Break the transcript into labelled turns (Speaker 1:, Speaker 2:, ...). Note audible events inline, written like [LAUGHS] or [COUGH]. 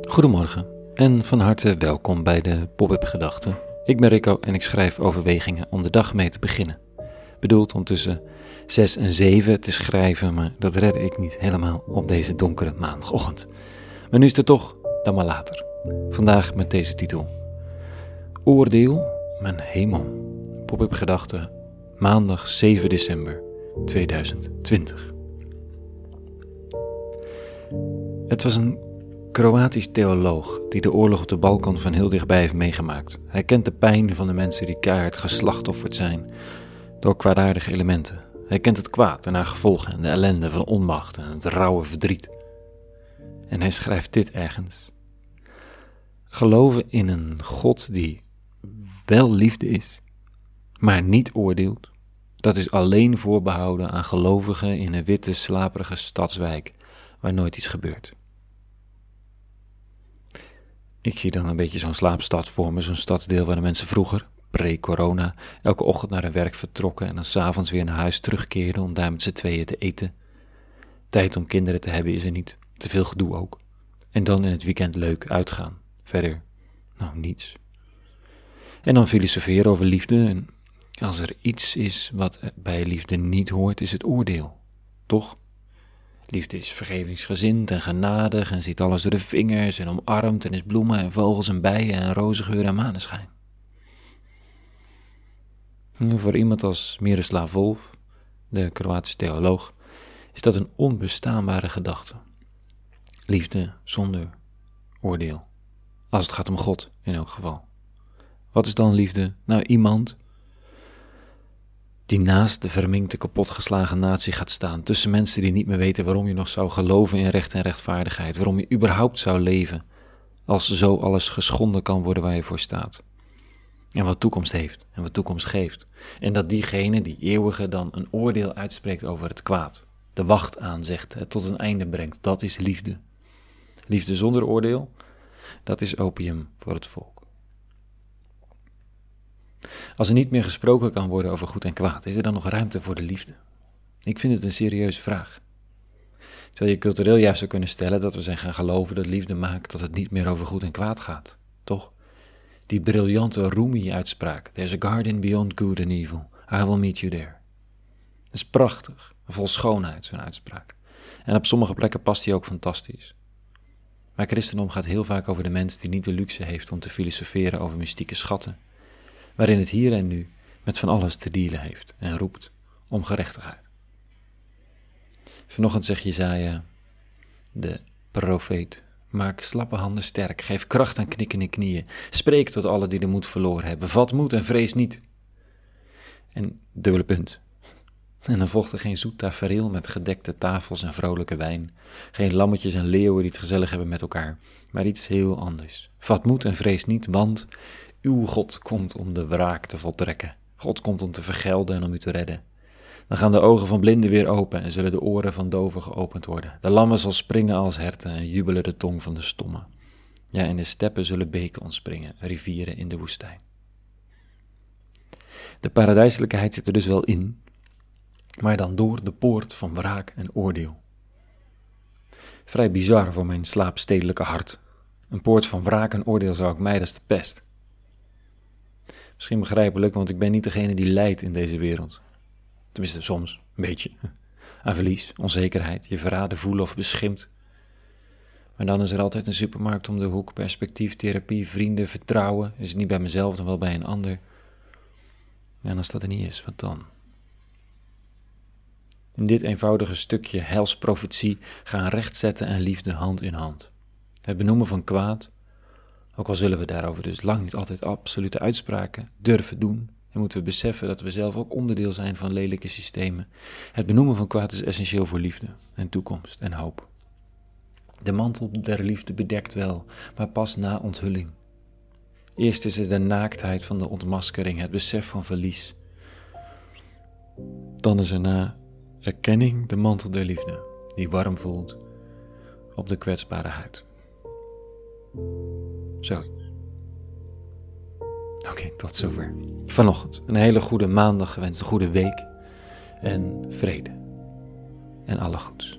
Speaker 1: Goedemorgen en van harte welkom bij de Pop-up Gedachten. Ik ben Rico en ik schrijf overwegingen om de dag mee te beginnen. Bedoeld om tussen 6 en 7 te schrijven, maar dat redde ik niet helemaal op deze donkere maandagochtend. Maar nu is het toch, dan maar later. Vandaag met deze titel. Oordeel, mijn hemel. Pop-up Gedachten, maandag 7 december 2020. Het was een Kroatisch theoloog die de oorlog op de Balkan van heel dichtbij heeft meegemaakt. Hij kent de pijn van de mensen die keihard geslachtofferd zijn door kwaadaardige elementen. Hij kent het kwaad en haar gevolgen en de ellende van onmacht en het rauwe verdriet. En hij schrijft dit ergens. Geloven in een God die wel liefde is, maar niet oordeelt, dat is alleen voorbehouden aan gelovigen in een witte, slaperige stadswijk waar nooit iets gebeurt. Ik zie dan een beetje zo'n slaapstad voor me, zo'n stadsdeel waar de mensen vroeger, pre-corona, elke ochtend naar hun werk vertrokken en dan s'avonds weer naar huis terugkeerden om daar met z'n tweeën te eten. Tijd om kinderen te hebben is er niet, te veel gedoe ook. En dan in het weekend leuk uitgaan. Verder, nou niets. En dan filosoferen over liefde en als er iets is wat bij liefde niet hoort, is het oordeel. Toch? Liefde is vergevingsgezind en genadig en ziet alles door de vingers en omarmt en is bloemen en vogels en bijen en rozengeur en maneschijn. voor iemand als Miroslav Wolf, de Kroatische theoloog, is dat een onbestaanbare gedachte. Liefde zonder oordeel. Als het gaat om God in elk geval. Wat is dan liefde? Nou, iemand die naast de verminkte kapotgeslagen natie gaat staan, tussen mensen die niet meer weten waarom je nog zou geloven in recht en rechtvaardigheid, waarom je überhaupt zou leven, als zo alles geschonden kan worden waar je voor staat. En wat toekomst heeft en wat toekomst geeft. En dat diegene, die eeuwige, dan een oordeel uitspreekt over het kwaad, de wacht aanzegt, het tot een einde brengt, dat is liefde. Liefde zonder oordeel, dat is opium voor het volk. Als er niet meer gesproken kan worden over goed en kwaad, is er dan nog ruimte voor de liefde? Ik vind het een serieuze vraag. Terwijl je cultureel juist zou kunnen stellen dat we zijn gaan geloven dat liefde maakt dat het niet meer over goed en kwaad gaat, toch? Die briljante Rumi-uitspraak: There's a garden beyond good and evil. I will meet you there. Dat is prachtig, vol schoonheid, zo'n uitspraak. En op sommige plekken past die ook fantastisch. Maar christendom gaat heel vaak over de mens die niet de luxe heeft om te filosoferen over mystieke schatten waarin het hier en nu met van alles te dealen heeft en roept om gerechtigheid. Vanochtend zegt Jezaja, de profeet, maak slappe handen sterk, geef kracht aan knikkende knieën, spreek tot alle die de moed verloren hebben, vat moed en vrees niet. En dubbele punt. En dan volgt er geen zoet tafereel met gedekte tafels en vrolijke wijn, geen lammetjes en leeuwen die het gezellig hebben met elkaar, maar iets heel anders. Vat moed en vrees niet, want uw God komt om de wraak te voltrekken. God komt om te vergelden en om u te redden. Dan gaan de ogen van blinden weer open en zullen de oren van doven geopend worden. De lammen zal springen als herten en jubelen de tong van de stomme. Ja, in de steppen zullen beken ontspringen, rivieren in de woestijn. De paradijselijkheid zit er dus wel in, maar dan door de poort van wraak en oordeel. Vrij bizar voor mijn slaapstedelijke hart. Een poort van wraak en oordeel zou ik mij als de pest. Misschien begrijpelijk, want ik ben niet degene die lijdt in deze wereld. Tenminste, soms, een beetje. [LAUGHS] Aan verlies, onzekerheid, je verraden voelen of beschimpt. Maar dan is er altijd een supermarkt om de hoek, perspectief, therapie, vrienden, vertrouwen. Is het niet bij mezelf, dan wel bij een ander. En als dat er niet is, wat dan? In dit eenvoudige stukje helsprofetie gaan rechtzetten en liefde hand in hand. Het benoemen van kwaad, ook al zullen we daarover dus lang niet altijd absolute uitspraken durven doen, en moeten we beseffen dat we zelf ook onderdeel zijn van lelijke systemen. Het benoemen van kwaad is essentieel voor liefde en toekomst en hoop. De mantel der liefde bedekt wel, maar pas na onthulling. Eerst is er de naaktheid van de ontmaskering, het besef van verlies. Dan is er na erkenning de mantel der liefde, die warm voelt op de kwetsbare huid. Zo. Oké, tot zover. Vanochtend een hele goede maandag gewenst, een goede week en vrede. En alle goeds.